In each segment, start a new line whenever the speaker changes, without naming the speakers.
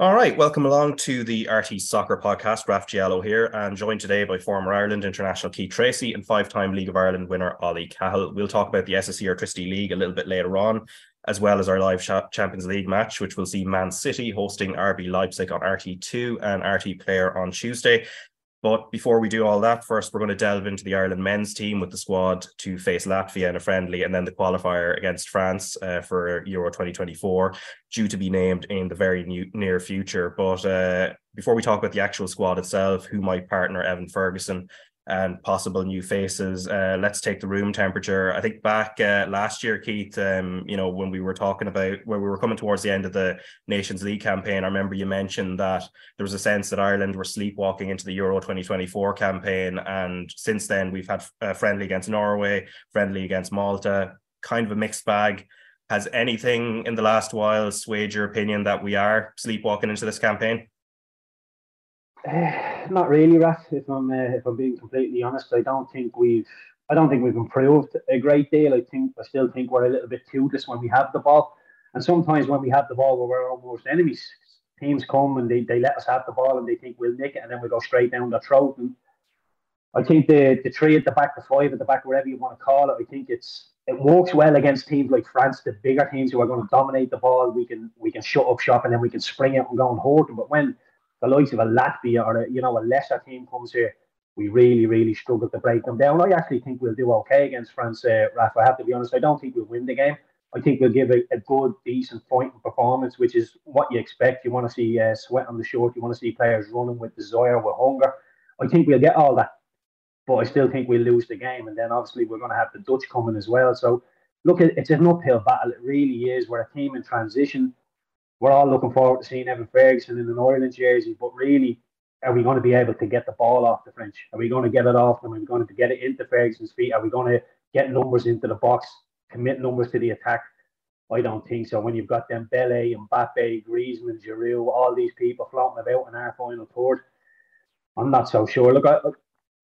All right, welcome along to the RTÉ Soccer Podcast. Raf Diallo here, and joined today by former Ireland international Keith Treacy and five-time League of Ireland winner Ollie Cahill. We'll talk about the SSE Airtricity League a little bit later on, as well as our live Champions League match, which will see Man City hosting RB Leipzig on RTÉ2 and RTÉ Player on Tuesday. But before we do all that, first we're going to delve into the Ireland men's team with the squad to face Latvia in a friendly, and then the qualifier against France uh, for Euro 2024, due to be named in the very new, near future. But uh, before we talk about the actual squad itself, who might partner Evan Ferguson and possible new faces. Uh, let's take the room temperature. I think back uh, last year, Keith, um, you know, when we were talking about when we were coming towards the end of the Nations League campaign, I remember you mentioned that there was a sense that Ireland were sleepwalking into the Euro 2024 campaign. And since then, we've had a friendly against Norway, friendly against Malta, kind of a mixed bag. Has anything in the last while swayed your opinion that we are sleepwalking into this campaign?
Uh, not really, Raf. If I'm uh, if I'm being completely honest, I don't think we've I don't think we've improved a great deal. I think I still think we're a little bit toothless when we have the ball, and sometimes when we have the ball, we're almost enemies. Teams come and they, they let us have the ball and they think we'll nick it, and then we go straight down their throat. And I think the the three at the back, the five at the back, whatever you want to call it, I think it's it works well against teams like France, the bigger teams who are going to dominate the ball. We can we can shut up shop and then we can spring out and go and hold them. But when the likes of a Latvia or a, you know a lesser team comes here, we really really struggle to break them down. I actually think we'll do okay against France, uh, Rafa. I have to be honest. I don't think we'll win the game. I think we'll give a, a good, decent fighting performance, which is what you expect. You want to see uh, sweat on the short. You want to see players running with desire, with hunger. I think we'll get all that, but I still think we'll lose the game. And then obviously we're going to have the Dutch coming as well. So look, it's an uphill battle. It really is. We're a team in transition we're all looking forward to seeing Evan Ferguson in an Ireland jersey, but really, are we going to be able to get the ball off the French? Are we going to get it off them? Are we going to get it into Ferguson's feet? Are we going to get numbers into the box, commit numbers to the attack? I don't think so. When you've got them Dembele, Mbappe, Griezmann, Giroud, all these people floating about in our final third, I'm not so sure. Look, I,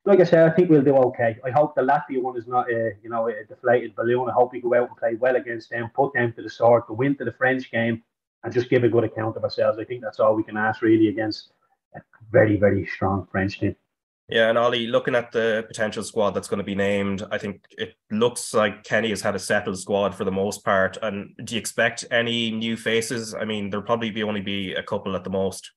like I said, I think we'll do okay. I hope the Latvia one is not a you know a deflated balloon. I hope we go out and play well against them, put them to the sword, go win to the French game, and just give a good account of ourselves. I think that's all we can ask really against a very, very strong French team.
Yeah, and Ollie, looking at the potential squad that's going to be named, I think it looks like Kenny has had a settled squad for the most part. And do you expect any new faces? I mean, there'll probably be only be a couple at the most.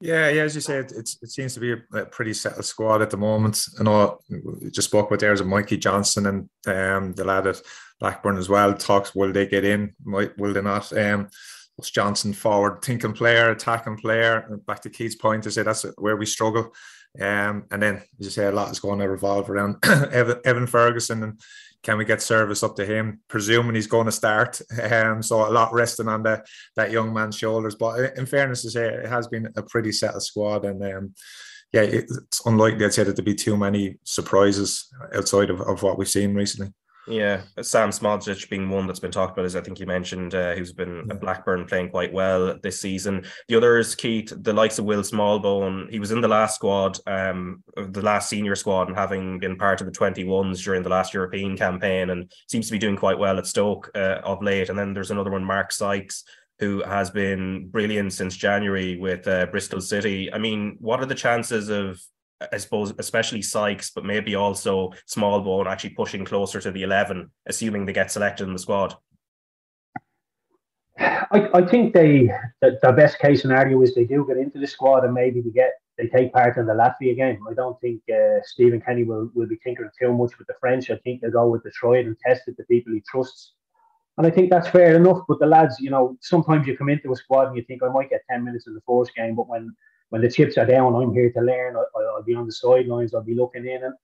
Yeah, yeah, as you say, it, it seems to be a, pretty settled squad at the moment. I know we just spoke about there's a Mikey Johnston and um, the lad at Blackburn as well. Talks will they get in? Might will they not? Um, was Johnston forward thinking player, attacking player. Back to Keith's point, to say that's where we struggle. Um, and then, as you say, a lot is going to revolve around Evan, Evan Ferguson and can we get service up to him? Presuming he's going to start, um, so a lot resting on the, that young man's shoulders. But in fairness to say, it has been a pretty settled squad, and um, yeah, it's unlikely I'd say that there be too many surprises outside of, of what we've seen recently.
Yeah, Sam Szmodics being one that's been talked about, as I think you mentioned, uh, who's been yeah. Blackburn playing quite well this season. The others, Keith, the likes of Will Smallbone, he was in the last squad, um, the last senior squad, and having been part of the 21s during the last European campaign, and seems to be doing quite well at Stoke uh, of late. And then there's another one, Mark Sykes, who has been brilliant since January with uh, Bristol City. I mean, what are the chances of I suppose, especially Sykes, but maybe also Smallbone actually pushing closer to the 11, assuming they get selected in the squad?
I, I think they the, the, best case scenario is they do get into the squad and maybe they get they take part in the Latvia game. I don't think uh, Stephen Kenny will, will be tinkering too much with the French. I think they'll go with tried and tested the people he trusts. And I think that's fair enough. But the lads, you know, sometimes you come into a squad and you think I might get 10 minutes in the first game, but when when the chips are down, I'm here to learn. I, will be on the sidelines. I'll be looking in. And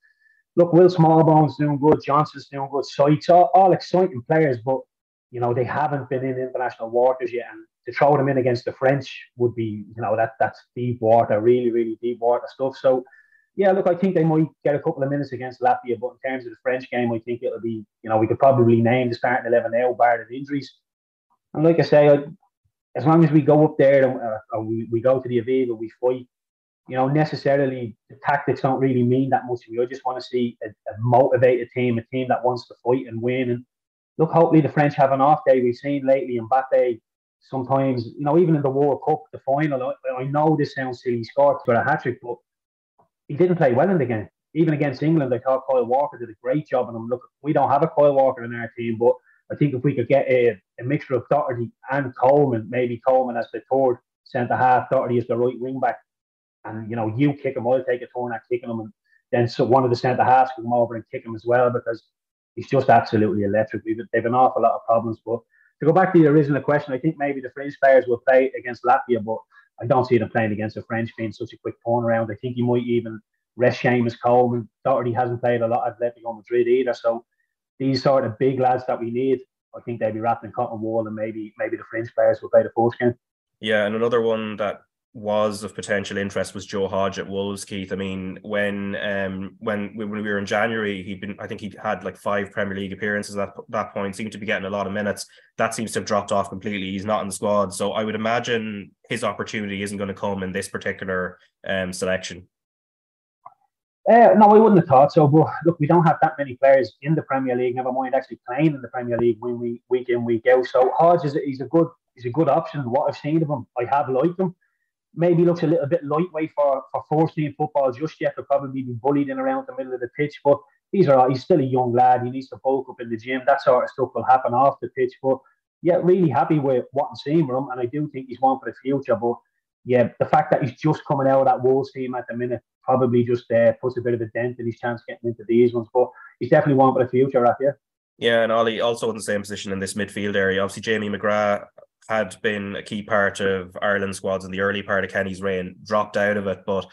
look, Will Smallbone's doing good. Johnston's doing good. So it's all, all exciting players, but you know they haven't been in international waters yet. And to throw them in against the French would be, you know, that that's deep water, really, really deep water stuff. So yeah, look, I think they might get a couple of minutes against Latvia, but in terms of the French game, I think it'll be, you know, we could probably name the starting eleven now, bar the injuries. And like I say, I, as long as we go up there and uh, we, we go to the Aviva, we fight, you know, necessarily the tactics don't really mean that much to me. I just want to see a, a, motivated team, a team that wants to fight and win. And look, hopefully the French have an off day. We've seen lately in Mbappe sometimes, you know, even in the World Cup, the final, I, I know this sounds silly, he scored for a hat trick, but he didn't play well in the game. Even against England, I thought Kyle Walker did a great job. And I'm look, we don't have a Kyle Walker in our team, but I think if we could get a, a mixture of Doherty and Coleman, maybe Coleman as the third centre half, Doherty as the right wing back, and you know, you kick him, I'll take a turn at kicking him, and then so one of the centre halves can come over and kick him as well because he's just absolutely electric. We've, they've an awful lot of problems, but to go back to the original question, I think maybe the French players will play against Latvia, but I don't see them playing against the French being such a quick turnaround. I think you might even rest Seamus Coleman. Doherty hasn't played a lot at Atletico Madrid either. So these sort of big lads that we need, I think they'd be wrapped in cotton wool and maybe maybe the French players will play the first game.
Yeah, and another one that was of potential interest was Joe Hodge at Wolves, Keith. I mean, when um when when we were in January, he'd been I think he had like five Premier League appearances at that point, seemed to be getting a lot of minutes. That seems to have dropped off completely. He's not in the squad. So I would imagine his opportunity isn't going to come in this particular um selection.
Uh, no, I wouldn't have thought so. But look, we don't have that many players in the Premier League. Never mind actually playing in the Premier League when we week in week out. So Hodge is a, he's a good he's a good option. What I've seen of him, I have liked him maybe looks a little bit lightweight for, for first team football just yet. He'll probably be bullied in around the middle of the pitch. But these are he's still a young lad. He needs to bulk up in the gym. That sort of stuff will happen off the pitch. But yeah, really happy with what I'm seeing from him. And I do think he's one for the future. But yeah, the fact that he's just coming out of that Wolves team at the minute probably just uh, puts a bit of a dent in his chance getting into these ones. But he's definitely one for the future, right? Yeah.
Yeah, and Ollie also in the same position in this midfield area. Obviously, Jamie McGrath had been a key part of Ireland squads in the early part of Kenny's reign, dropped out of it, but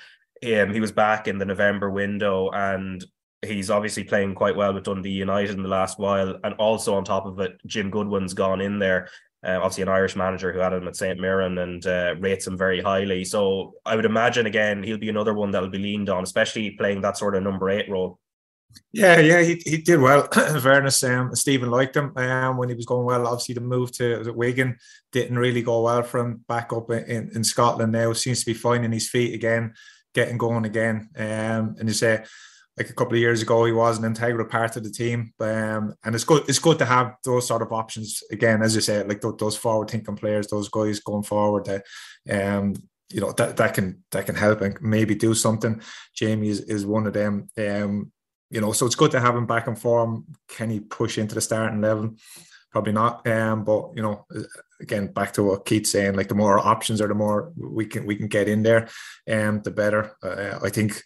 um, he was back in the November window and he's obviously playing quite well with Dundee United in the last while. And also on top of it, Jim Goodwin's gone in there. Uh, obviously, an Irish manager who had him at St. Mirren and uh, rates him very highly. So I would imagine again he'll be another one that'll be leaned on, especially playing that sort of number eight role.
Yeah, yeah, he, he did well. in fairness, um, Stephen liked him um, when he was going well. Obviously, the move to Wigan didn't really go well for him. Back up in, in Scotland now, seems to be finding his feet again, getting going again. Um, and you say, like a couple of years ago, he was an integral part of the team. Um, and it's good. It's good to have those sort of options again, as you say, like those forward thinking players, those guys going forward. That, um, you know that that can that can help and maybe do something. Jamie is, is one of them. Um, you know, so it's good to have him back in form. Can he push into the starting level? Probably not. Um, but you know, again, back to what Keith's saying, like the more options are, the more we can we can get in there, um, the better. Uh, I think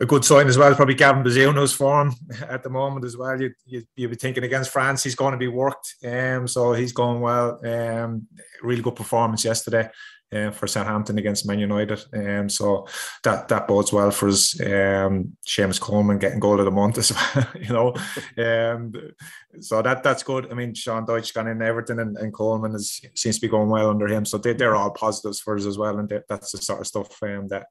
a good sign as well probably Gavin Bazunu form at the moment as well. You, you you'd be thinking against France, he's going to be worked. Um, so he's going well. Um, really good performance yesterday uh, for Southampton against Man United. Um, so that that bodes well for us. Um, Seamus Coleman getting goal of the month as well. you know, um, so that that's good. I mean, Sean Dyche gone in Everton, and, and Coleman is seems to be going well under him. So they, they're all positives for us as well, and that's the sort of stuff um, that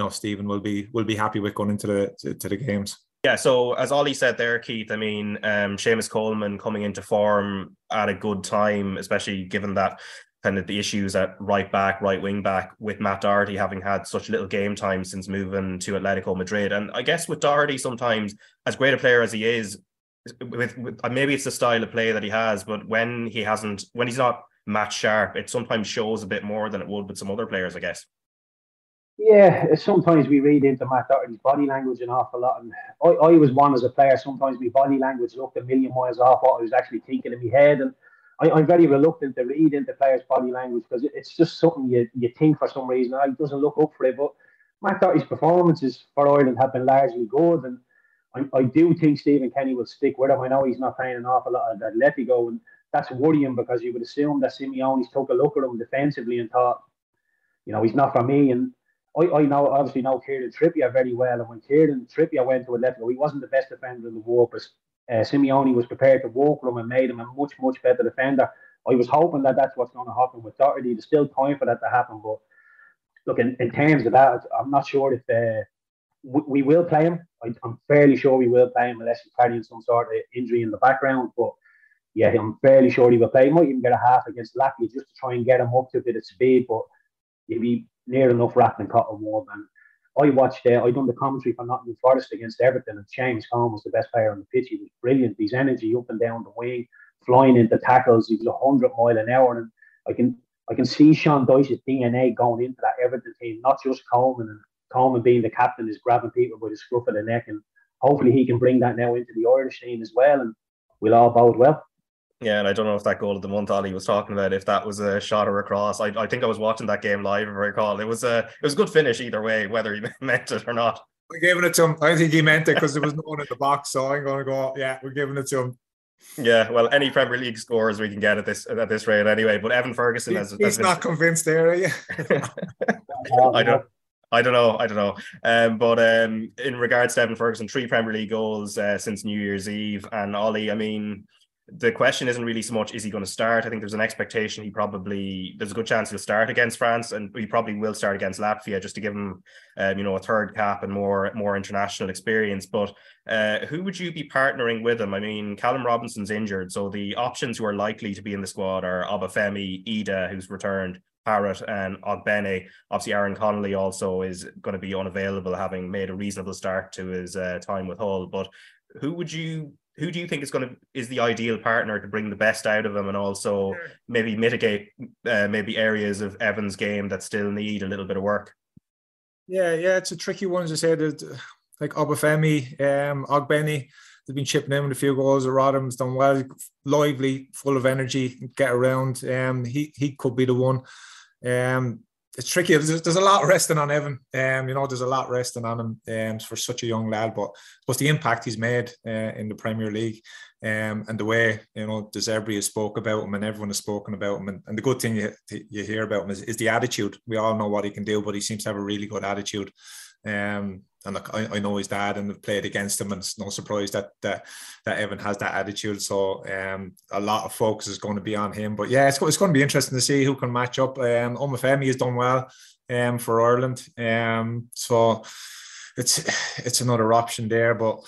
know Stephen will be will be happy with going into the to, to the games.
Yeah, so as Ollie said there, Keith, I mean, um, Seamus Coleman coming into form at a good time, especially given that kind of the issues at right back, right wing back, with Matt Doherty having had such little game time since moving to Atletico Madrid. And I guess with Doherty, sometimes as great a player as he is, with, with maybe it's the style of play that he has, but when he hasn't, when he's not match sharp, it sometimes shows a bit more than it would with some other players, I guess.
Yeah, sometimes we read into Matt Doherty's body language an awful lot. And I, I was one as a player, sometimes my body language looked a million miles off what I was actually thinking in my head. And I, am very reluctant to read into players' body language because it's just something you, you think for some reason. Oh, I doesn't look up for it. But Matt Doherty's performances for Ireland have been largely good. And I, I do think Stephen Kenny will stick with him. I know he's not playing an awful lot at Atletico. And that's worrying because you would assume that Simeone's took a look at him defensively and thought, you know, he's not for me. And I, I know obviously know Kieran Trippier very well. And when Kieran Trippier went to Atletico, he wasn't the best defender in the world, but uh, Simeone was prepared to walk him and made him a much, much better defender. I was hoping that that's what's going to happen with Doherty. There's still time for that to happen, but look, in, in terms of that, I'm not sure if uh, we, we, will play him. I, am fairly sure we will play him unless he's carrying some sort of injury in the background. But yeah, I'm fairly sure he will play. He might even get a half against Latvia just to try and get him up to a bit of speed, but if be near enough wrapped in cotton wool. And I watched, uh, I done the commentary for Nottingham Forest against Everton, and James Coleman was the best player on the pitch. He was brilliant. His energy up and down the wing, flying into tackles. He was 100 mile an hour. And I can I can see Sean Dyche's DNA going into that Everton team, not just Coleman and Coleman being the captain is grabbing people by the scruff of the neck, and hopefully he can bring that now into the Irish team as well, and we'll all bode well.
Yeah, and I don't know if that goal of the month Ollie was talking about, if that was a shot or a cross. I, I think I was watching that game live, if I recall. It was a it was a good finish either way, whether he meant it or not.
We're giving it to him. I think he meant it because there was no one in the box, so I'm going to go. Yeah, we're giving it to him.
Yeah, well, any Premier League scores we can get at this at this rate anyway. But Evan Ferguson has,
he's
been...
not convinced there, are you?
I don't. I don't know. I don't know. Um, but um, in regards to Evan Ferguson, three Premier League goals uh, since New Year's Eve, and Ollie. I mean, the question isn't really so much is he going to start. I think there's an expectation he probably there's a good chance he'll start against France, and he probably will start against Latvia just to give him, um, you know, a third cap and more more international experience. But uh, who would you be partnering with him? I mean, Callum Robinson's injured, so the options who are likely to be in the squad are Obafemi, Idah, who's returned, Parrott, and Ogbene. Obviously, Aaron Connolly also is going to be unavailable, having made a reasonable start to his uh, time with Hull. But who would you who do you think is going to is the ideal partner to bring the best out of him and also maybe mitigate uh, maybe areas of Evans' game that still need a little bit of work?
Yeah, yeah, it's a tricky one as I said. like Obafemi, um, Ogbene, they've been chipping in with a few goals. Or Rodham's done well, lively, full of energy, get around. Um, he he could be the one. Um, it's tricky. There's, there's, a lot resting on Evan. Um, you know, there's a lot resting on him um, for such a young lad. But what's the impact he's made uh, in the Premier League, um, and the way you know De Zerbi has spoke about him, and everyone has spoken about him. And, and the good thing you, you hear about him is, is, the attitude. We all know what he can do, but he seems to have a really good attitude. Um, and look, I, I, know his dad and have played against him, and it's no surprise that that, that Evan has that attitude. So um, a lot of focus is going to be on him. But yeah, it's, it's going to be interesting to see who can match up. Um, Obafemi has done well um, for Ireland, um, so it's it's another option there. But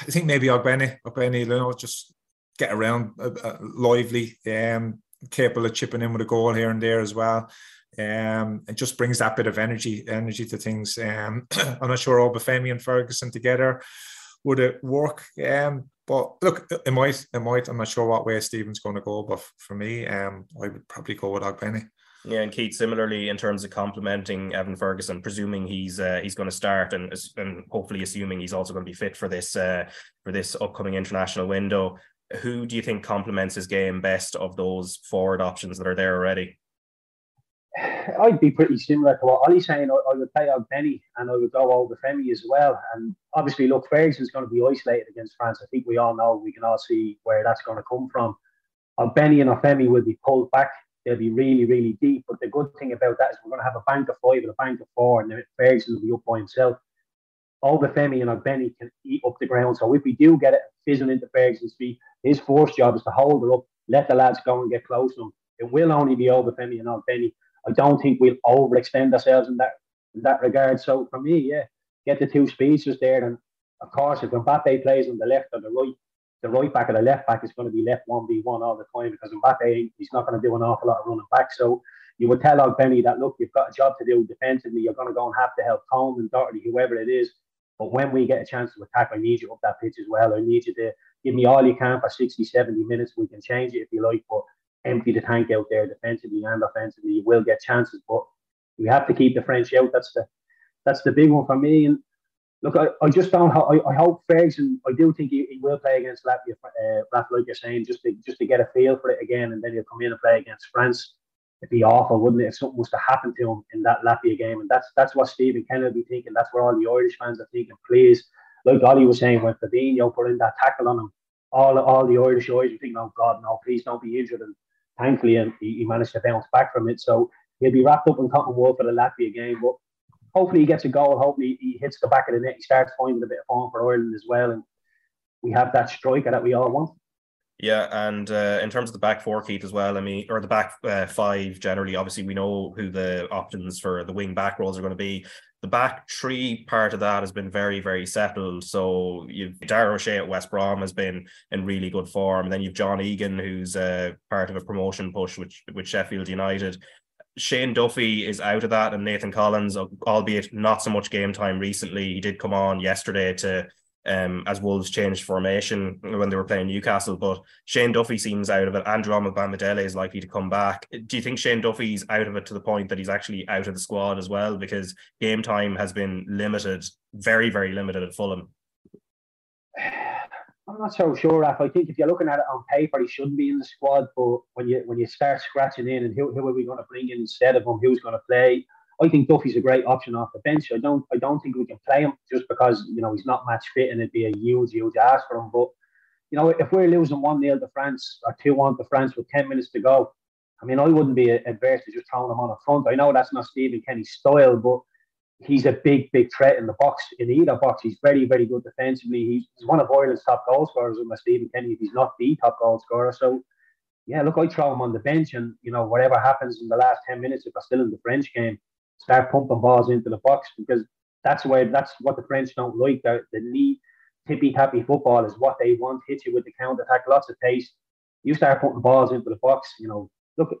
I think maybe Ogbene, Ogbene, you know, just get around uh, uh, lively, um, capable of chipping in with a goal here and there as well um, it just brings that bit of energy energy to things. Um, I'm not sure Obafemi and Ferguson together would it work. Um, but look, it might, it might. I'm not sure what way Stephen's going to go, but for me, um, I would probably go with Ogbene.
Yeah, and Keith, similarly in terms of complementing Evan Ferguson, presuming he's uh, he's going to start and and hopefully assuming he's also going to be fit for this uh, for this upcoming international window. Who do you think complements his game best of those forward options that are there already?
I'd be pretty similar to what Ollie's saying. I, I would play Ogbene and I would go Obafemi as well. And obviously, look, Ferguson's going to be isolated against France. I think we all know, we can all see where that's going to come from. Uh, Benny and Femi will be pulled back. They'll be really, really deep. But the good thing about that is we're going to have a bank of five and a bank of four, and Ferguson will be up by himself. Obafemi and Benny can eat up the ground. So if we do get it fizzling into Ferguson's feet, his first job is to hold it up, let the lads go and get close to him. It will only be Obafemi and Benny I don't think we'll overextend ourselves in that in that regard. So for me, yeah, get the two speedsters there, and of course, if Mbappe plays on the left or the right, the right back or the left back is going to be left one v one all the time because Mbappe he's not going to do an awful lot of running back. So you would tell Benny that look, you've got a job to do defensively. You're going to go and have to help Coleman, Doherty, whoever it is. But when we get a chance to attack, I need you up that pitch as well. I need you to give me all you can for 60, 70 minutes. We can change it if you like, but empty the tank out there defensively and offensively. You will get chances, but we have to keep the French out. That's the that's the big one for me. And look, I, I just don't. I, I hope Ferguson. I do think he, he will play against Latvia, uh, like you're saying, just to just to get a feel for it again, and then he'll come in and play against France. It'd be awful, wouldn't it, if something was to happen to him in that Latvia game? And that's that's what Stephen Kennedy thinking. That's what all the Irish fans are thinking. Please, like Ollie was saying, when Fabinho put in that tackle on him, all all the Irish Irish are thinking, "Oh God, no, please don't be injured." And thankfully, and he, he, managed to bounce back from it. So he'll be wrapped up in cotton wool for the Latvia game. But hopefully, he gets a goal. Hopefully, he hits the back of the net. He starts finding a bit of form for Ireland as well, and we have that striker that we all want.
Yeah, and uh, in terms of the back four, Keith, as well. I mean, or the back uh, five generally. Obviously, we know who the options for the wing back roles are going to be the back three part of that has been very, very settled. So you've Dara O'Shea at West Brom has been in really good form. And then you've John Egan, who's uh, part of a promotion push with, with Sheffield United. Shane Duffy is out of that, and Nathan Collins, albeit not so much game time recently, he did come on yesterday to um, as Wolves changed formation when they were playing Newcastle. But Shane Duffy seems out of it. Andrew Omobamidele is likely to come back. Do you think Shane Duffy's out of it to the point that he's actually out of the squad as well? Because game time has been limited, very, very limited at Fulham.
I'm not so sure, Raf. I think if you're looking at it on paper, he shouldn't be in the squad. But when you when you start scratching in and who, who are we going to bring in instead of him? Who's going to play? I think Duffy's a great option off the bench. I don't I don't think we can play him just because you know he's not match fit and it'd be a huge huge ask for him. But you know if we're losing one 0 to France or two one to France with ten minutes to go, I mean I wouldn't be adverse to just throwing him on the front. I know that's not Stephen Kenny's style, but he's a big big threat in the box in either box. He's very very good defensively. He's, one of Ireland's top goal scorers with Stephen Kenny. If he's not the top goal scorer, so yeah, look, I throw him on the bench, and you know whatever happens in the last ten minutes, if I'm still in the French game, start pumping balls into the box because that's why that's what the French don't like. The, the neat, tippy tappy football is what they want. Hit you with the counter attack, lots of pace. You start putting balls into the box. You know, look,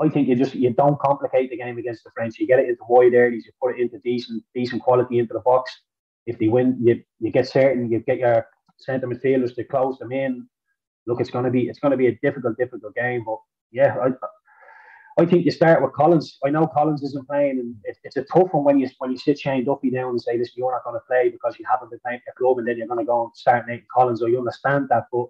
I think you just you don't complicate the game against the French. You get it into wide areas. You put it into decent decent quality into the box. If they win, you you get certain. You get your centre midfielders to close them in. Look, it's gonna be it's gonna be a difficult difficult game. But yeah, I, I think you start with Collins. I know Collins isn't playing, and it's, it's a tough one when you when you sit Shane Duffy down and say, "Listen, you're not going to play because you haven't been playing for club," and then you're going to go and start Nathan Collins. Or you understand that, but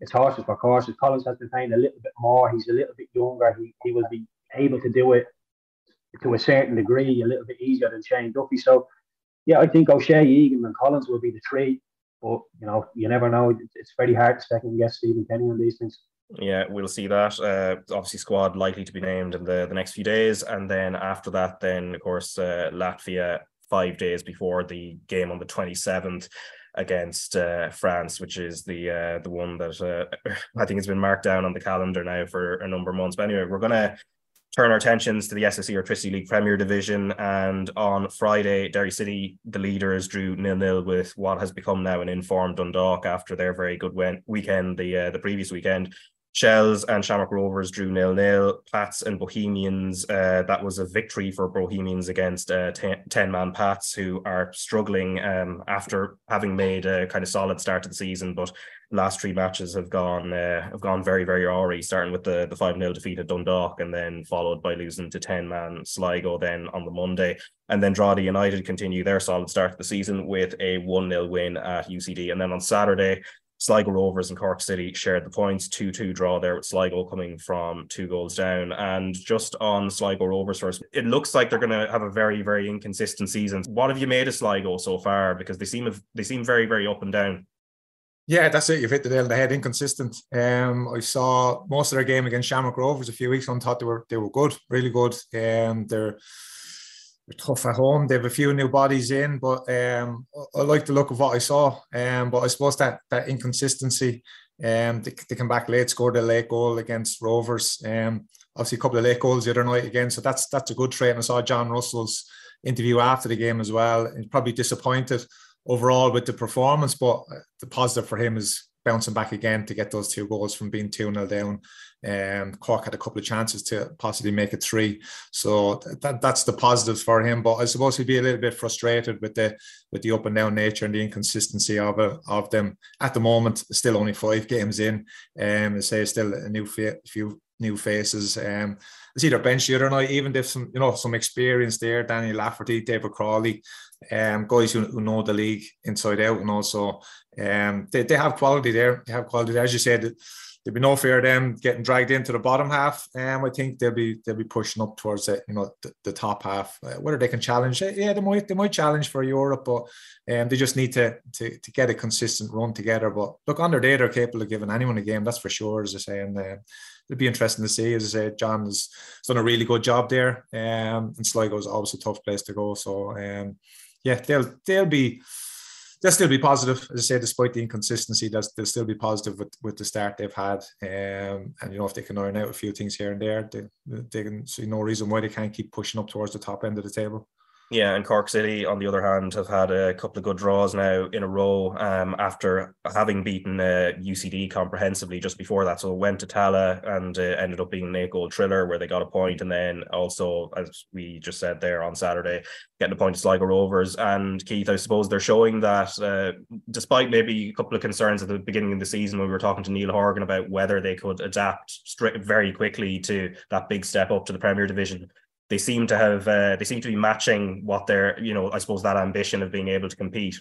it's horses for courses. Collins has been playing a little bit more. He's a little bit younger. He he will be able to do it to a certain degree, a little bit easier than Shane Duffy. So, yeah, I think O'Shea, Egan, and Collins will be the three. But you know, you never know. It's very hard to second guess Stephen Kenny on these things.
Yeah, we'll see that. Uh, obviously, squad likely to be named in the, the next few days, and then after that, then of course uh, Latvia five days before the game on the twenty seventh against uh, France, which is the uh, the one that uh, I think has been marked down on the calendar now for a number of months. But anyway, we're gonna turn our attentions to the SSE Airtricity League Premier Division. And on Friday, Derry City, the leaders, drew nil nil with what has become now an informed Dundalk after their very good win- weekend the uh, the previous weekend. Shels and Shamrock Rovers drew nil nil. Pats and Bohemians, uh, that was a victory for Bohemians against uh, 10 man Pats, who are struggling um, after having made a kind of solid start to the season. But last three matches have gone uh, have gone very, very awry, starting with the, the 5 0 defeat at Dundalk and then followed by losing to 10 man Sligo then on the Monday. And then Drogheda United continue their solid start to the season with a 1 0 win at UCD. And then on Saturday, Sligo Rovers and Cork City shared the points, 2 2 draw there with Sligo coming from two goals down. And just on Sligo Rovers first, it looks like they're going to have a very, very inconsistent season. What have you made of Sligo so far? Because they seem they seem very, very up and down.
Yeah, that's it. You've hit the nail on the head. Inconsistent. Um, I saw most of their game against Shamrock Rovers a few weeks on. Thought they were they were good, really good. Um, they're they're tough at home. They have a few new bodies in, but um, I like the look of what I saw. Um, but I suppose that that inconsistency, um, they, they come back late, scored a late goal against Rovers. Um, obviously a couple of late goals the other night again, so that's that's a good trait. And I saw John Russell's interview after the game as well. He's probably disappointed overall with the performance, but the positive for him is bouncing back again to get those two goals from being 2 0 down. Um, Cork had a couple of chances to possibly make it three. So that, that's the positives for him. But I suppose he'd be a little bit frustrated with the with the up and down nature and the inconsistency of it, of them at the moment. Still only five games in. Um, I say still a new few new faces. Um, I see their bench the other night, even if some, you know, some experience there, Danny Lafferty, David Cawley, um, guys who, who know the league inside out, and also um, they, they have quality there. They have quality there. As you said, there'd be no fear of them getting dragged into the bottom half. Um, I think they'll be they'll be pushing up towards the you know the, the top half. Uh, whether they can challenge, it, yeah, they might they might challenge for Europe, but um, they just need to, to to get a consistent run together. But look, under day they're capable of giving anyone a game. That's for sure. As I say, and uh, it'll be interesting to see. As I say, John has done a really good job there. Um, and Sligo is always a tough place to go. So um, yeah, they'll they'll be they'll still be positive, as I say, despite the inconsistency. They'll, they'll still be positive with, with the start they've had. Um, and you know, if they can iron out a few things here and there, they, they can see no reason why they can't keep pushing up towards the top end of the table.
Yeah, and Cork City, on the other hand, have had a couple of good draws now in a row um, after having beaten uh, UCD comprehensively just before that. So went to Tallaght and uh, ended up being an goal thriller where they got a point, and then also, as we just said there on Saturday, getting a point to Sligo Rovers. And Keith, I suppose they're showing that uh, despite maybe a couple of concerns at the beginning of the season when we were talking to Neal Horgan about whether they could adapt very quickly to that big step up to the Premier Division they seem to have uh, they seem to be matching what their you know I suppose that ambition of being able to compete.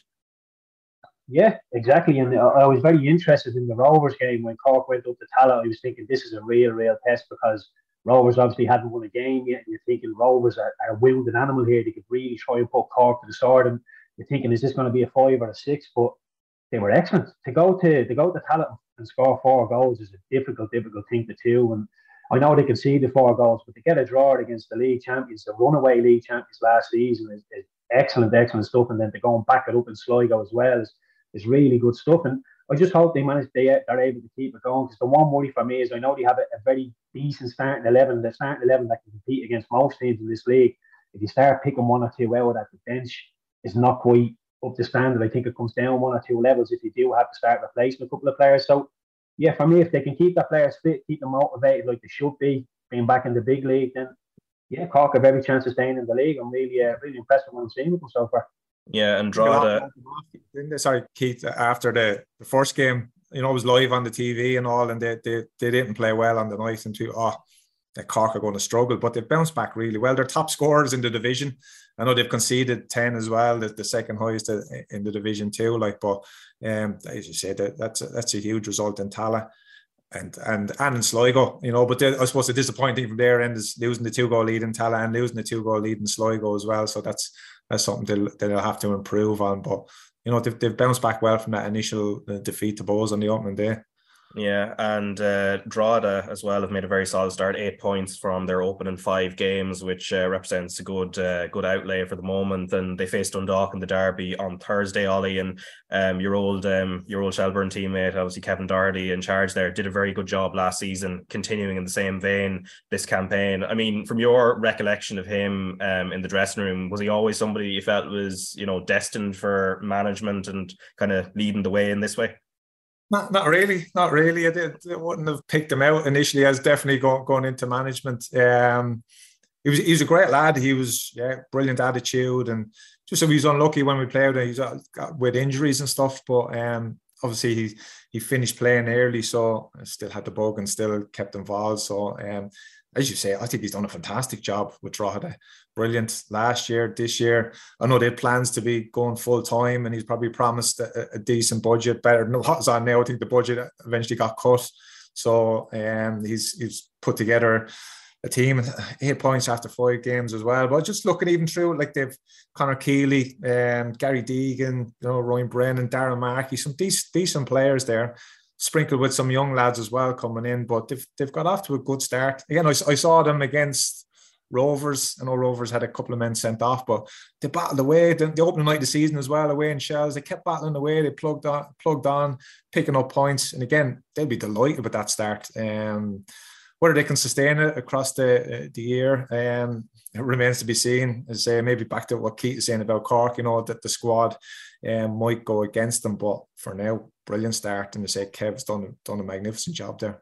Yeah, exactly. And I was very interested in the Rovers game when Cork went up to Tallaght. I was thinking this is a real, real test because Rovers obviously hadn't won a game yet. And you're thinking Rovers are, are a wounded animal here. They could really try and put Cork to the sword. And you're thinking, is this going to be a five or a six? But they were excellent. To go to to go to Tallaght and score four goals is a difficult, difficult thing to do. And I know they conceded four goals, but to get a draw against the league champions, the runaway league champions last season is, is excellent, excellent stuff. And then to go and back it up in Sligo as well is, is really good stuff. And I just hope they manage they are able to keep it going. Because the one worry for me is I know they have a, a very decent starting eleven, the starting eleven that can compete against most teams in this league. If you start picking one or two out at the bench, is not quite up to standard. I think it comes down one or two levels if you do have to start replacing a couple of players. So yeah, for me, if they can keep the players fit, keep them motivated like they should be, being back in the big league, then yeah, Cork have every chance of staying in the league. I'm really, uh, really impressed with what I'm seeing with them so far.
Yeah, and draw
the. Sorry, Keith. After the, the first game, you know, it was live on the TV and all, and they they, they didn't play well on the night, and two, oh, the Cork are going to struggle, but they've bounced back really well. They're top scorers in the division. I know they've conceded ten as well, the, the second highest in the division too. Like, but um, as you said, that, that's a, that's a huge result in Tallaght and and and in Sligo, you know. But I suppose the disappointing from their end is losing the two goal lead in Tallaght and losing the two goal lead in Sligo as well. So that's that's something they'll, they'll have to improve on. But you know, they've, they've bounced back well from that initial uh, defeat to Bohs on the opening day.
Yeah, and uh, Drogheda as well have made a very solid start. Eight points from their opening five games, which uh, represents a good uh, good outlay for the moment. And they faced Dundalk in the derby on Thursday. Ollie and um, your old um, your old Shelbourne teammate, obviously Kevin Doherty, in charge there, did a very good job last season, continuing in the same vein this campaign. I mean, from your recollection of him um, in the dressing room, was he always somebody you felt was you know destined for management and kind of leading the way in this way?
Not, not really, not really. I, did, I wouldn't have picked him out initially as definitely going, going into management. Um, he was he was a great lad. He was yeah, brilliant attitude, and just so he was unlucky when we played. He's got with injuries and stuff, but um, obviously he he finished playing early, so still had the bug and still kept involved. So um, as you say, I think he's done a fantastic job with Drogheda. Brilliant last year, this year. I know they had plans to be going full time, and he's probably promised a, a decent budget, better than what's on now. I think the budget eventually got cut, so um, he's he's put together a team eight points after five games as well. But just looking even through, like they've Conor Keeley, um, Gary Deegan, you know, Ryan Brennan, Darren Markey, some decent decent players there sprinkled with some young lads as well coming in, but they've, they've got off to a good start. Again, I, I saw them against Rovers. I know Rovers had a couple of men sent off, but they battled away. The, the opening night of the season as well, away in Shels. They kept battling away. They plugged on, plugged on, picking up points. And again, they'll be delighted with that start. Um, whether they can sustain it across the uh, the year, um, remains to be seen. As say, maybe back to what Keith is saying about Cork, you know, that the squad um, might go against them, but for now, brilliant start. And they say Kev's done done a magnificent job there.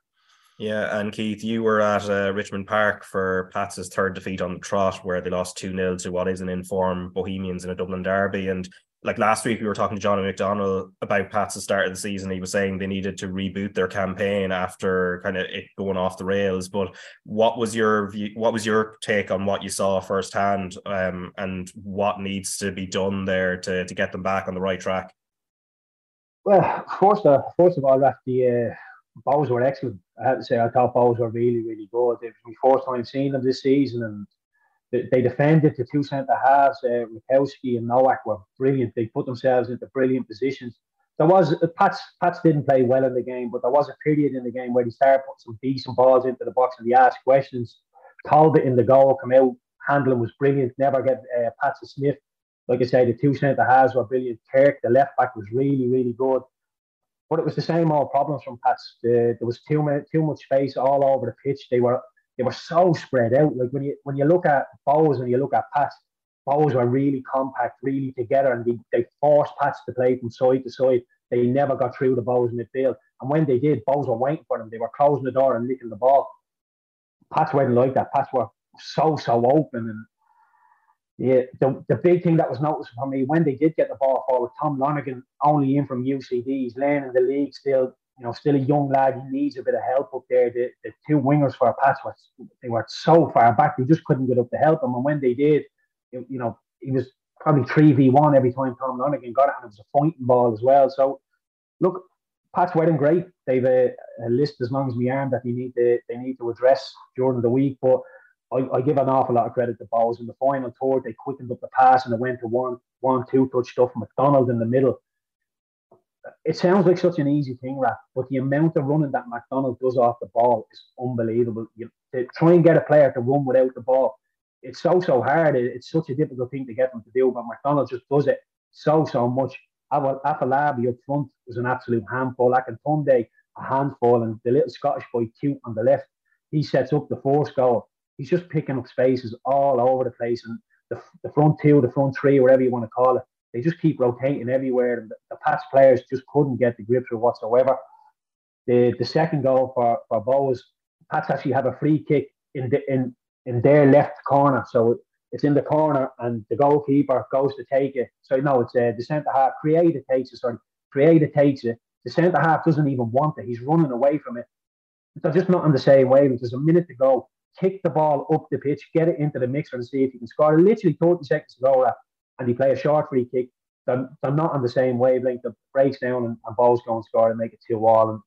Yeah, and Keith, you were at uh, Richmond Park for Pats' third defeat on the trot, where they lost 2 0 to what is an informed Bohemians in a Dublin derby. And like last week we were talking to Johnny McDonald about Pats start of the season. He was saying they needed to reboot their campaign after kind of it going off the rails. But what was your view, what was your take on what you saw firsthand, um, and what needs to be done there to to get them back on the right track?
Well, first, uh, first of all, the uh, Bohs were excellent. I have to say, I thought Bohs were really, really good. It was my first time seeing them this season, and they defended the two centre halves, uh, and Nowak were brilliant. They put themselves into brilliant positions. There was uh, Pats. Pats didn't play well in the game, but there was a period in the game where they started putting some decent balls into the box and he asked questions. Talbot in the goal come out, handling was brilliant. Never get uh, Pats Smith. Like I said, the two centre halves were brilliant. Kirk, the left back, was really, really good. But it was the same old problems from Pats. there was too much, too much space all over the pitch. They were they were so spread out. Like when you when you look at Bohs and you look at Pat, Bohs were really compact, really together, and they, they forced Pats to play from side to side. They never got through the Bohs midfield. And when they did, Bohs were waiting for them. They were closing the door and licking the ball. Pats weren't like that. Pats were so, so open. And yeah, the, the big thing that was noticeable for me when they did get the ball forward, Tom Lonergan only in from UCD, he's learning the league still, you know, still a young lad. He needs a bit of help up there. The, the two wingers for Pats were they were so far back, they just couldn't get up to help him. And when they did, it, you know, he was probably 3v1 every time Tom Lonergan got it, and it was a pointing ball as well. So, look, Pat's wedding great. They've a, a, list as long as we arm that they need to they need to address during the week. But I, I, give an awful lot of credit to Bohs in the final third. They quickened up the pass and it went to one one two touch stuff. McDonald in the middle. It sounds like such an easy thing, Raf, but the amount of running that McDonald does off the ball is unbelievable. You, to try and get a player to run without the ball, it's so so hard. It's such a difficult thing to get them to do, but McDonald just does it so so much. Afolabi up front was an absolute handful. Akintunde, a handful, and the little Scottish boy Coote on the left, he sets up the fourth goal. He's just picking up spaces all over the place, and the, the front two, the front three, whatever you want to call it, they just keep rotating everywhere. And the, the past players just couldn't get the grips with whatsoever. The the second goal for for Bohs, Pats actually have a free kick in the in in their left corner, so it's in the corner and the goalkeeper goes to take it. So no, it's uh, the centre half. Creator takes it. Sorry, Creator takes it. The centre half doesn't even want it. He's running away from it. They're just not on the same wave. There's a minute to go. Kick the ball up the pitch, get it into the mixer and see if you can score. Literally 30 seconds to go, and you play a short free kick. They're, they're not on the same wavelength. The breaks down and, and balls go and score and make it two all. And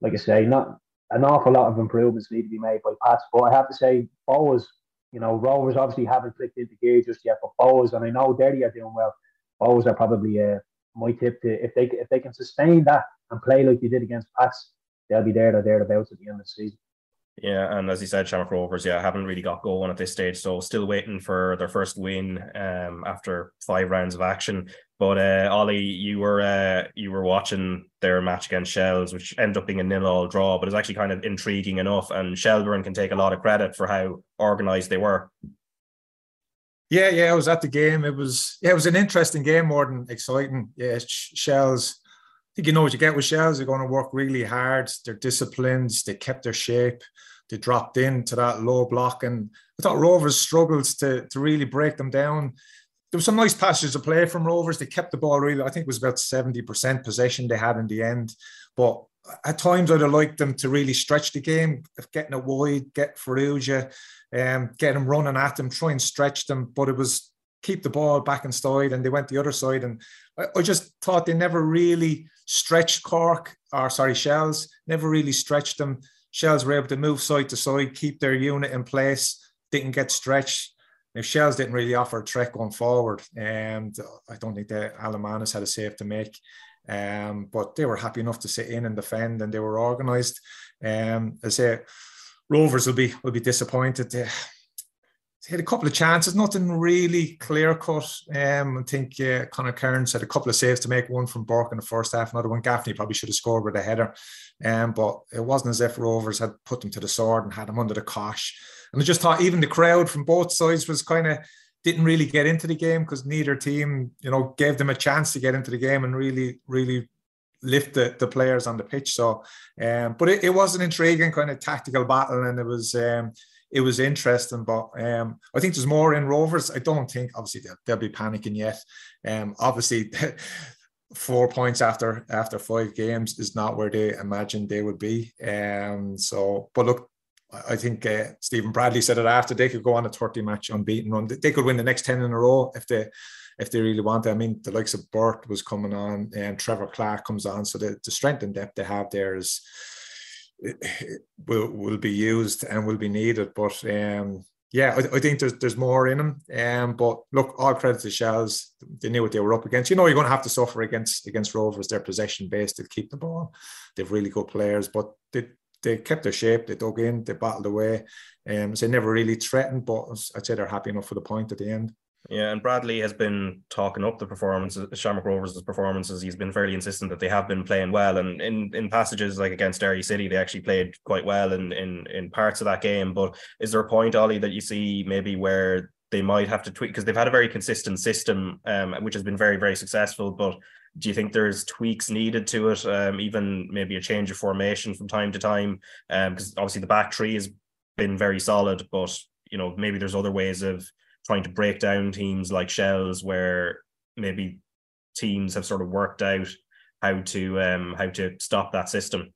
like I say, not an awful lot of improvements need to be made by Pats. But I have to say, Bohs you know, Rovers obviously haven't clicked into gear just yet, but Bohs, and I know Derry are doing well. Bohs are probably uh, my tip to if they if they can sustain that and play like they did against Pats, they'll be there or thereabouts at the end of the season.
Yeah, and as you said, Shamrock Rovers, yeah, haven't really got going at this stage, so still waiting for their first win um, after five rounds of action. But uh, Ollie, you were uh, you were watching their match against Shels, which ended up being a nil-all draw, but it's actually kind of intriguing enough. And Shelbourne can take a lot of credit for how organised they were.
Yeah, yeah, I was at the game. It was yeah, it was an interesting game more than exciting. Yeah, Shels. I think you know what you get with Shels. They're going to work really hard. They're disciplined. They kept their shape. They dropped into that low block, and I thought Rovers struggled to to really break them down there was some nice passages of play from Rovers. They kept the ball really. I think it was about seventy percent possession they had in the end. But at times, I'd have liked them to really stretch the game, getting it wide, get Farrugia, um, get them running at them, try and stretch them. But it was keep the ball back inside, and they went the other side. And I, I just thought they never really stretched Cork, or sorry, Shels, never really stretched them. Shels were able to move side to side, keep their unit in place, didn't get stretched. Now, Shels didn't really offer a threat going forward, and I don't think that Alan Mannus had a save to make. Um, but they were happy enough to sit in and defend, and they were organised. Um, I say, Rovers will be will be disappointed. They, they had a couple of chances, nothing really clear cut. Um, I think uh, Conor Kearns had a couple of saves to make, one from Burke in the first half, another one Gaffney probably should have scored with a header. Um, but it wasn't as if Rovers had put them to the sword and had them under the cosh. And I just thought even the crowd from both sides was kind of didn't really get into the game because neither team, you know, gave them a chance to get into the game and really, really lift the, the players on the pitch. So, um, but it, it was an intriguing kind of tactical battle, and it was um, it was interesting. But um, I think there's more in Rovers. I don't think obviously they'll, they'll be panicking yet. Um, obviously. four points after after five games is not where they imagined they would be. Um, so, but look, I think uh, Stephen Bradley said it after they could go on a 30 match unbeaten run. They could win the next 10 in a row if they if they really want to. I mean, the likes of Burt was coming on and Trevor Clarke comes on. So the, the strength and depth they have there is will will be used and will be needed. But um, yeah, I, I, think there's there's more in them. Um, but look, all credit to Shels. They knew what they were up against. You know, you're going to have to suffer against against Rovers. They're possession based. They keep the ball. They've really good players, but they they kept their shape, they dug in, they battled away. Um, so they never really threatened, but I'd say they're happy enough for the point at the end.
Yeah, and Bradley has been talking up the performances, Shamrock Rovers' performances. He's been fairly insistent that they have been playing well, and in, in passages like against Derry City, they actually played quite well in, in in parts of that game. But is there a point, Ollie, that you see maybe where they might have to tweak because they've had a very consistent system, um, which has been very, very successful. But do you think there's tweaks needed to it? Um, even maybe a change of formation from time to time? Because um, obviously the back three has been very solid, but you know maybe there's other ways of trying to break down teams like shells where maybe teams have sort of worked out how to um how to stop that system.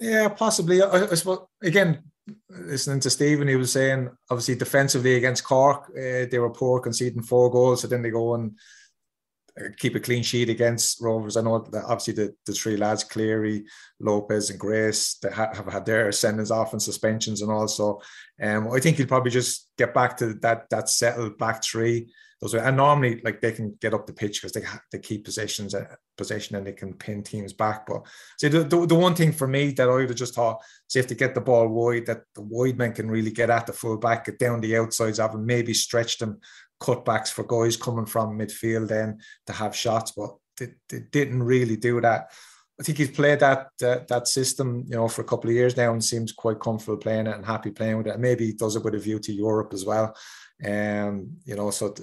Yeah, possibly. I, I suppose again, listening to Stephen, he was saying obviously defensively against Cork, uh, they were poor, conceding four goals. So then they go and keep a clean sheet against Rovers. I know that obviously the, the three lads, Cleary, Lopes, and Grace, that have had their sentence off and suspensions and also. Um, I think he'll probably just get back to that that settled back three those are, and normally like they can get up the pitch because they they keep possessions uh, possession and they can pin teams back. But see the, the, the one thing for me that I would have just thought, see if they get the ball wide, that the wide men can really get at the full back, get down the outsides of them, maybe stretch them, cutbacks for guys coming from midfield then to have shots, but they, they didn't really do that. I think he's played that uh, that system, you know, for a couple of years now, and seems quite comfortable playing it and happy playing with it. Maybe he does it with a view to Europe as well. Um, you know, so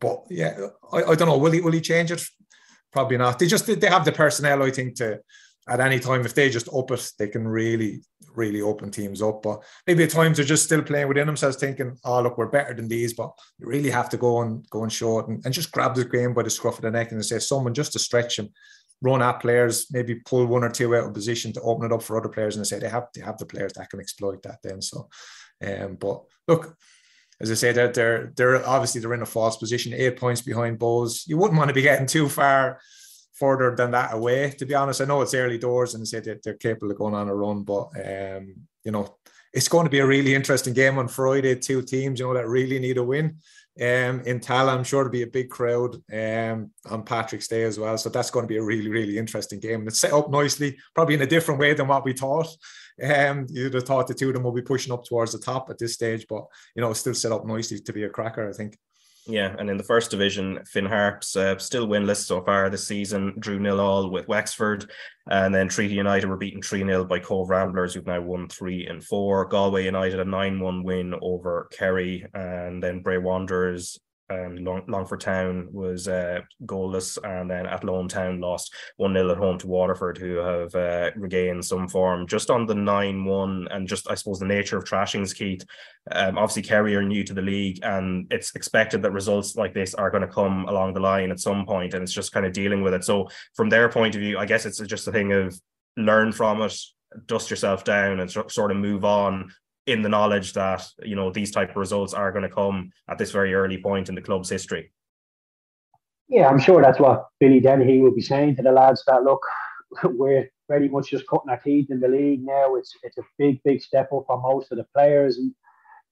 but yeah, I, I don't know. Will he will he change it? Probably not. They just they have the personnel, I think, to at any time if they just up it, they can really really open teams up. But maybe at times they're just still playing within themselves, thinking, "Oh, look, we're better than these." But you really have to go and go and show it and, and just grab the game by the scruff of the neck and say, "Someone just to stretch him." Run at players, maybe pull one or two out of position to open it up for other players, and they say they have they have the players that can exploit that. Then, so, um, but look, as I say, they're, they're they're obviously they're in a false position, eight points behind Bohs. You wouldn't want to be getting too far further than that away. To be honest, I know it's early doors and say that they're capable of going on a run, but um, you know, it's going to be a really interesting game on Friday. Two teams, you know, that really need a win. Um, in Tallaght, I'm sure to be a big crowd um, on Patrick's Day as well. So that's going to be a really, really interesting game. And it's set up nicely, probably in a different way than what we thought. Um, you'd have thought the two of them will be pushing up towards the top at this stage, but you know, still set up nicely to be a cracker, I think.
Yeah, and in the first division, Finn Harps uh, still winless so far this season, drew nil all with Wexford, and then Treaty United were beaten 3 0 by Cobh Ramblers, who've now won 3 and 4. Galway United a 9 1 win over Kerry, and then Bray Wanderers um, Long, Longford Town was uh, goalless, and then Athlone Town lost 1 0 at home to Waterford, who have uh, regained some form just on the 9 1. And just, I suppose, the nature of trashings, Keith. Um, obviously, Kerry are new to the league, and it's expected that results like this are going to come along the line at some point, and it's just kind of dealing with it. So, from their point of view, I guess it's just a thing of learn from it, dust yourself down, and sort of move on in the knowledge that you know these type of results are going to come at this very early point in the club's history.
Yeah, I'm sure that's what Billy Dennehy will be saying to the lads. That look, we're pretty much just cutting our teeth in the league now. It's it's a big, big step up for most of the players, and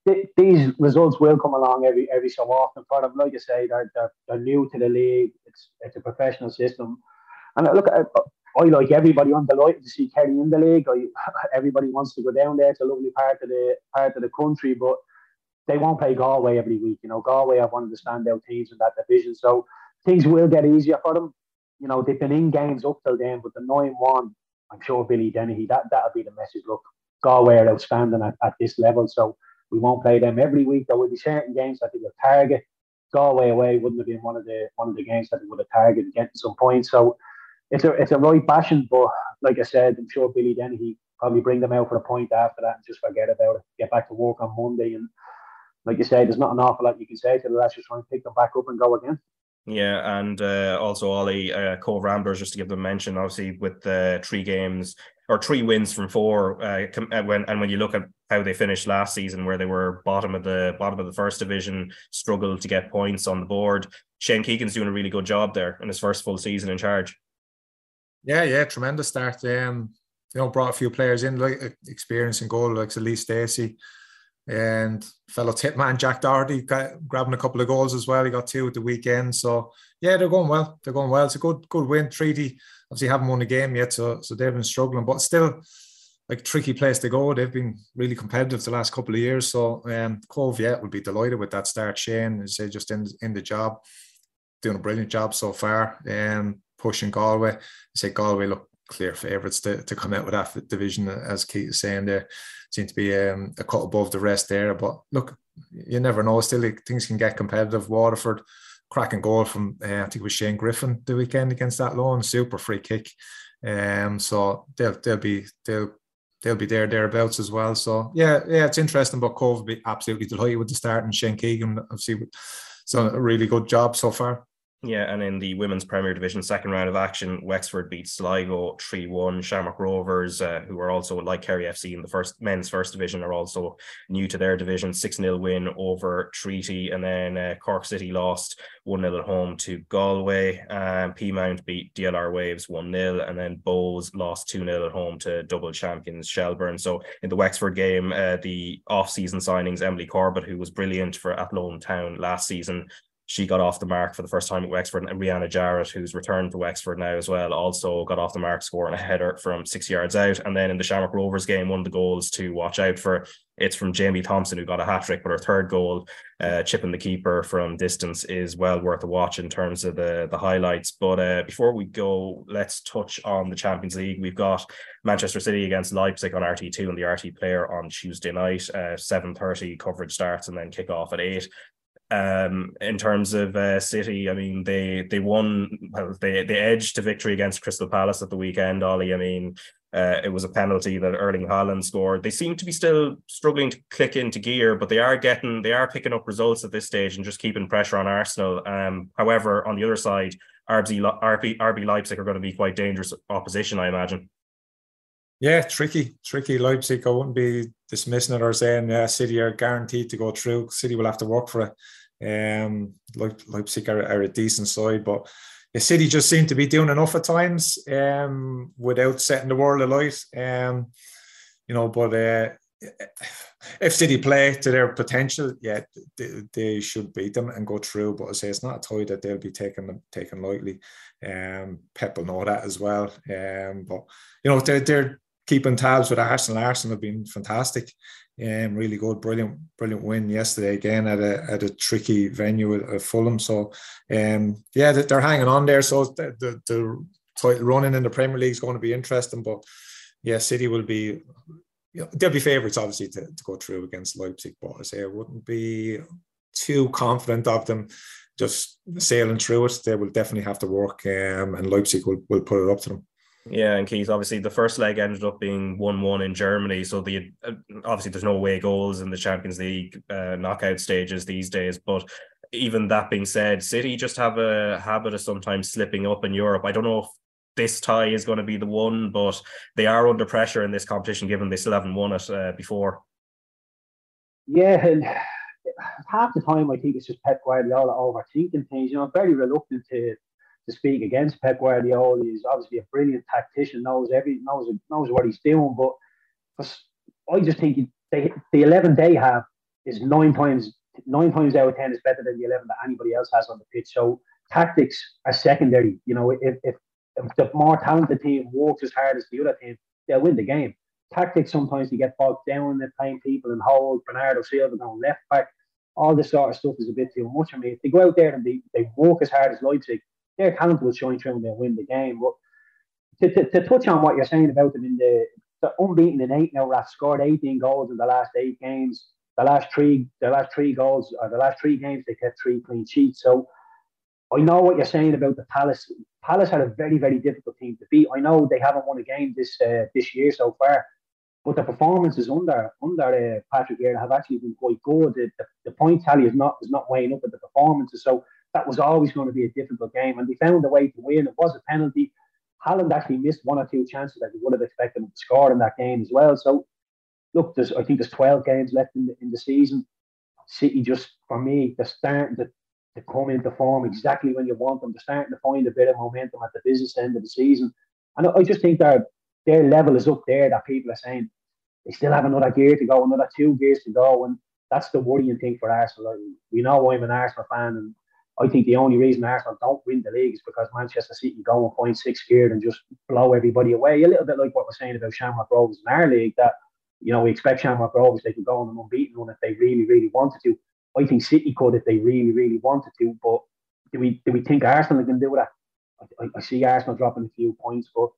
th- these results will come along every every so often for them. Like I say, they're, they're, they're new to the league. It's it's a professional system, and look, I like everybody on delighted to see Kerry in the league. I, everybody wants to go down there. It's a lovely part of the part of the country, but they won't play Galway every week. You know, Galway have one of the standout teams in that division, so things will get easier for them. You know, they've been in games up till then, but the nine-one, I'm sure Billy Dennehy that that'll be the message. Look, Galway are outstanding at, at this level, so we won't play them every week. There will be certain games that they will target. Galway away wouldn't have been one of the one of the games that they would have targeted getting some points. So it's a it's a right passion, but like I said, I'm sure Billy Dennehy probably bring them out for a point after that and just forget about it. Get back to work on Monday, and like you said, there's not an awful lot you can say to the lads. Just try to pick them back up and go again.
Yeah, and uh, also Ollie uh, Cobh Ramblers, just to give them mention, obviously with the uh, three games or three wins from four. Uh, uh, when and when you look at how they finished last season, where they were bottom of the bottom of the first division, struggled to get points on the board. Shane Keegan's doing a really good job there in his first full season in charge.
Yeah, yeah, tremendous start. Um, you know, brought a few players in, like experience in goal, like Lee Stacey and fellow tip man Jack Doherty got, grabbing a couple of goals as well. He got two at the weekend. So yeah, they're going well. They're going well. It's a good good win. Treaty obviously haven't won a game yet, so so they've been struggling, but still like tricky place to go. They've been really competitive the last couple of years. So um Cobh, yeah, be delighted with that start. Shane is just in in the job, doing a brilliant job so far. Um pushing Galway. I say Galway look clear favourites to, to come out with that division, as Keith is saying there. Seem to be um, a cut above the rest there. But look, you never know. Still, things can get competitive. Waterford, cracking goal from uh, I think it was Shane Griffin the weekend against Athlone, super free kick. Um, so they'll they'll be they'll they'll be there thereabouts as well. So yeah, yeah, it's interesting. But Cobh will be absolutely delighted with the start, and Shane Keegan obviously done a really good job so far.
Yeah, and in the women's Premier Division second round of action, Wexford beat Sligo 3 1. Shamrock Rovers, uh, who are also like Kerry FC in the first men's first division, are also new to their division 6 0 win over Treaty. And then uh, Cork City lost 1 0 at home to Galway. Um, Peamount beat DLR Waves 1 0. And then Bohs lost 2 0 at home to double champions Shelbourne. So in the Wexford game, uh, the off season signings, Emily Corbett, who was brilliant for Athlone Town last season, she got off the mark for the first time at Wexford, and Rianna Jarrett, who's returned to Wexford now as well, also got off the mark scoring a header from six yards out. And then in the Shamrock Rovers game, one of the goals to watch out for, it's from Jamie Thompson, who got a hat trick, but her third goal, uh, chipping the keeper from distance, is well worth a watch in terms of the, the highlights. But uh, before we go, let's touch on the Champions League. We've got Manchester City against Leipzig on RTÉ2 and the RTÉ Player on Tuesday night. Uh, 7.30 coverage starts and then kick off at 8 um, in terms of uh, City, I mean they they won well, they they edged to victory against Crystal Palace at the weekend. Ollie, I mean uh, it was a penalty that Erling Haaland scored. They seem to be still struggling to click into gear, but they are getting they are picking up results at this stage and just keeping pressure on Arsenal. Um, however, on the other side, RB RB, RB Leipzig are going to be quite dangerous opposition, I imagine.
Yeah, tricky, tricky. Leipzig, I wouldn't be dismissing it or saying yeah, City are guaranteed to go through. City will have to work for it. Um, Leipzig are, are a decent side, but the City just seem to be doing enough at times um, without setting the world alight. Um, you know, but uh, if City play to their potential, yeah, they, they, should beat them and go through. But I say it's not a tie that they'll be taking taken lightly. Um, Pep will know that as well. Um, but you know, they're they're keeping tabs with Arsenal. Arsenal have been fantastic. Um, really good, brilliant, brilliant win yesterday again at a at a tricky venue at, Fulham. So, um, yeah, they're hanging on there. So the, the, the title running in the Premier League is going to be interesting. But yeah, City will be. You know, they'll be favourites, obviously, to, to go through against Leipzig. But I say I wouldn't be too confident of them just sailing through it. They will definitely have to work, um, and Leipzig will, will put it up to them.
Yeah, and Keith, obviously the first leg ended up being one-one in Germany. So the uh, obviously there's no away goals in the Champions League uh, knockout stages these days. But even that being said, City just have a habit of sometimes slipping up in Europe. I don't know if this tie is going to be the one, but they are under pressure in this competition given they still haven't won it uh, before.
Yeah, and half the time I think it's just Pep Guardiola overthinking things. You know, very reluctant to to speak against Pep Guardiola. He's obviously a brilliant tactician, knows every knows knows what he's doing. But I just think they, the eleven they have is nine times nine times out of ten is better than the eleven that anybody else has on the pitch. So tactics are secondary. You know, if if, if the more talented team works as hard as the other team, they'll win the game. Tactics sometimes you get bogged down. They're playing people and hold Bernardo Silva going left back. All this sort of stuff is a bit too much for me. If they go out there and they, they work as hard as Leipzig, their talent will shine through and they'll win the game. But to, to, to touch on what you're saying about them in the, the unbeaten in eight now, Raf scored 18 goals in the last eight games. The last three, the last three goals, or the last three games, they kept three clean sheets. So I know what you're saying about the Palace. Palace had a very, very difficult team to beat. I know they haven't won a game this uh, this year so far, but the performances under under uh, Patrick Vieira have actually been quite good. The, the, the, point tally is not is not weighing up with the performances. So that was always going to be a difficult game, and they found a way to win. It was a penalty. Haaland actually missed one or two chances that we would have expected him to score in that game as well. So, look, there's I think there's 12 games left in the, in the season. City just, for me, they're starting to, to come into form exactly when you want them. They're starting to find a bit of momentum at the business end of the season. And I just think their their level is up there that people are saying they still have another gear to go, another two gears to go. And that's the worrying thing for Arsenal. We know I'm an Arsenal fan and I think the only reason Arsenal don't win the league is because Manchester City go find six gear and just blow everybody away. A little bit like what we're saying about Shamrock Rovers in our league, that you know we expect Shamrock Rovers they could go on an unbeaten run if they really, really wanted to. I think City could if they really, really wanted to. But do we do we think Arsenal can do that? I, I see Arsenal dropping a few points, but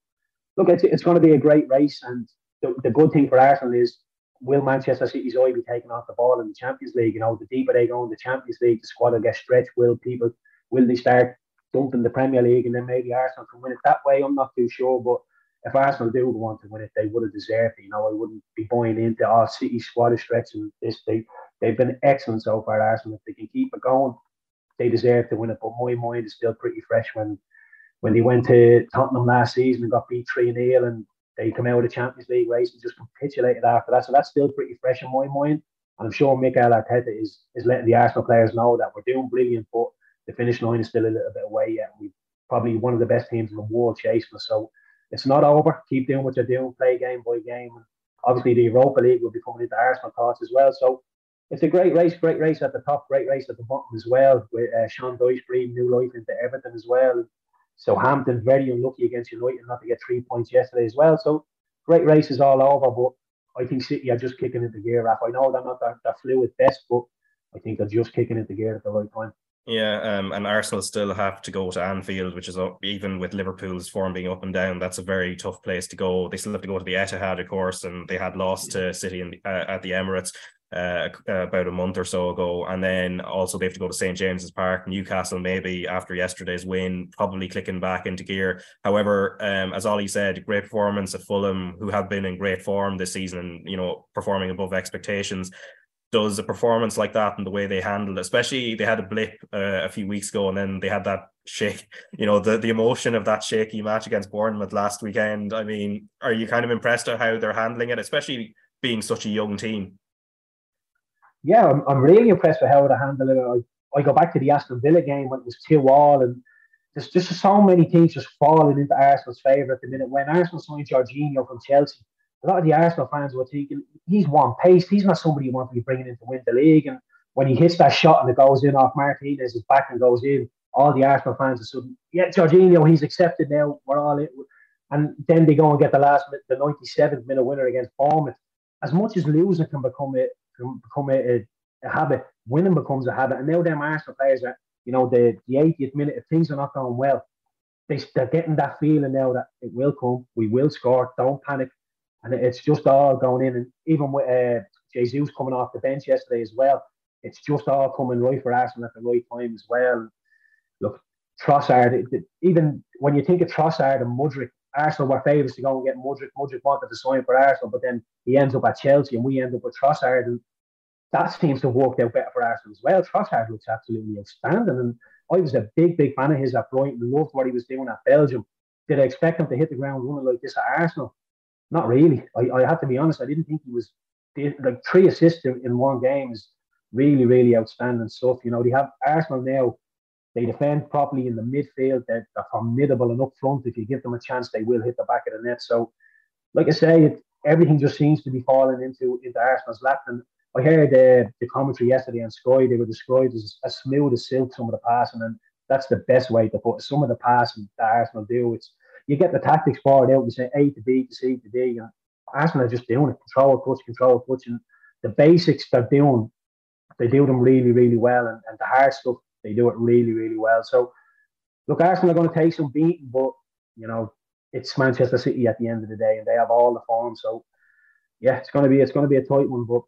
look, it's, it's going to be a great race. And the, the good thing for Arsenal is will Manchester City's eye be taken off the ball in the Champions League? You know, the deeper they go in the Champions League, the squad will get stretched. Will people will they start dumping the Premier League and then maybe Arsenal can win it that way? I'm not too sure, but if Arsenal do want to win it, they would have deserved it. You know, I wouldn't be buying into our oh, City squad is stretching this. They they've been excellent so far, Arsenal. If they can keep it going, they deserve to win it. But my mind is still pretty fresh when when they went to Tottenham last season and got beat 3 0 and they come out of the Champions League race and just capitulated after that. So that's still pretty fresh in my mind. And I'm sure Mikel Arteta is, is letting the Arsenal players know that we're doing brilliant, but the finish line is still a little bit away yet. We're probably one of the best teams in the world chasing us. So it's not over. Keep doing what you're doing, play game by game. And obviously, the Europa League will be coming into Arsenal thoughts as well. So it's a great race, great race at the top, great race at the bottom as well, with uh, Sean Dyche breathing new life into Everton as well. Southampton very unlucky against United not to get three points yesterday as well. So great races all over, but I think City are just kicking into gear. Raf. I know they're not that, that fluid best, but I think they're just kicking into gear at the right time.
Yeah, um, and Arsenal still have to go to Anfield, which is up, even with Liverpool's form being up and down. That's a very tough place to go. They still have to go to the Etihad, of course, and they had lost to City in the, uh, at the Emirates uh, about a month or so ago. And then also they have to go to St. James's Park, Newcastle, maybe after yesterday's win, probably clicking back into gear. However, um, as Ollie said, great performance at Fulham, who have been in great form this season and, you know, performing above expectations. Does a performance like that and the way they handled, especially they had a blip uh, a few weeks ago, and then they had that shake, you know, the the emotion of that shaky match against Bournemouth last weekend. I mean, are you kind of impressed at how they're handling it, especially being such a young team?
Yeah, I'm, I'm really impressed with how they handled it. I, I go back to the Aston Villa game when it was 2 all, and there's just so many things just falling into Arsenal's favour at the minute. When Arsenal signed Jorginho from Chelsea, a lot of the Arsenal fans were thinking he's one pace. He's not somebody you want to be bringing in to win the league. And when he hits that shot and it goes in off Martinez, his back and goes in, all the Arsenal fans are suddenly, yeah, Jorginho, he's accepted now. We're all in. And then they go and get the last, the 97th minute winner against Bournemouth. As much as losing can become a, become a, a, habit. Winning becomes a habit. And now them Arsenal players are, you know, the, the 80th minute, if things are not going well, they, they're getting that feeling now that it will come, we will score, don't panic. And it's just all going in. And even with uh, Jesus coming off the bench yesterday as well, it's just all coming right for Arsenal at the right time as well. Look, Trossard, even when you think of Trossard and Mudryk, Arsenal were favourites to go and get Mudryk. Mudryk wanted to sign for Arsenal, but then he ends up at Chelsea and we end up with Trossard. And that seems to worked out better for Arsenal as well. Trossard looks absolutely outstanding. And I was a big, big fan of his at Brighton. Loved what he was doing at Belgium. Did I expect him to hit the ground running like this at Arsenal? Not really. I, I have to be honest. I didn't think he was like three assists in one game is really, really outstanding stuff. You know, they have Arsenal now they defend properly in the midfield. They're, they're, formidable and up front. If you give them a chance, they will hit the back of the net. So, like I say, it, everything just seems to be falling into into Arsenal's lap. And I heard uh, the commentary yesterday on Sky. They were described as as smooth as silk. Some of the passing, and that's the best way to put it. Some of the passing that Arsenal do, it's you get the tactics forward out. You say A to B to C to D. And Arsenal are just doing it. Control touch, control touch, and the basics they're doing. They do them really, really well, and, and the hard stuff they do it really, really well. So, look, Arsenal are going to take some beating, but you know, it's Manchester City at the end of the day, and they have all the form. So, yeah, it's going to be it's going to be a tight one, but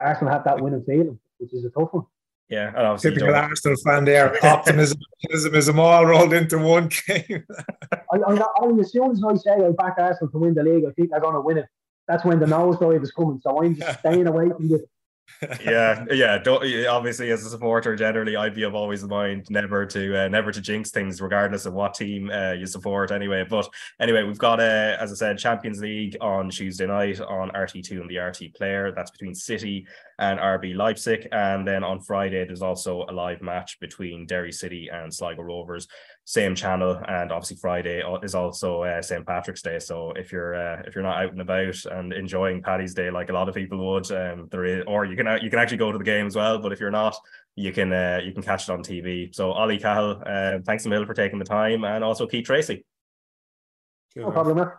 Arsenal have that winning feeling, which is a tough one.
Yeah, and obviously
typical Arsenal fan there. Optimism, optimism all rolled into one game.
I, I, I, as soon as I say I back Arsenal to win the league, I think they're going to win it. That's when the nosedive is coming. So I'm just staying away from this
yeah, yeah. Don't, obviously, as a supporter, generally, I'd be of always in mind never to uh, never to jinx things, regardless of what team uh, you support. Anyway, but anyway, we've got uh, as I said, Champions League on Tuesday night on RTÉ2 and the RTÉ Player. That's between City and RB Leipzig, and then on Friday there's also a live match between Derry City and Sligo Rovers same channel and obviously friday is also uh, st patrick's day. So if you're uh, if you're not out and about and enjoying paddy's day like a lot of people would um there is or you can you can actually go to the game as well but if you're not you can uh, you can catch it on tv so ollie cahill uh, thanks a million for taking the time and also keith treacy.
No problem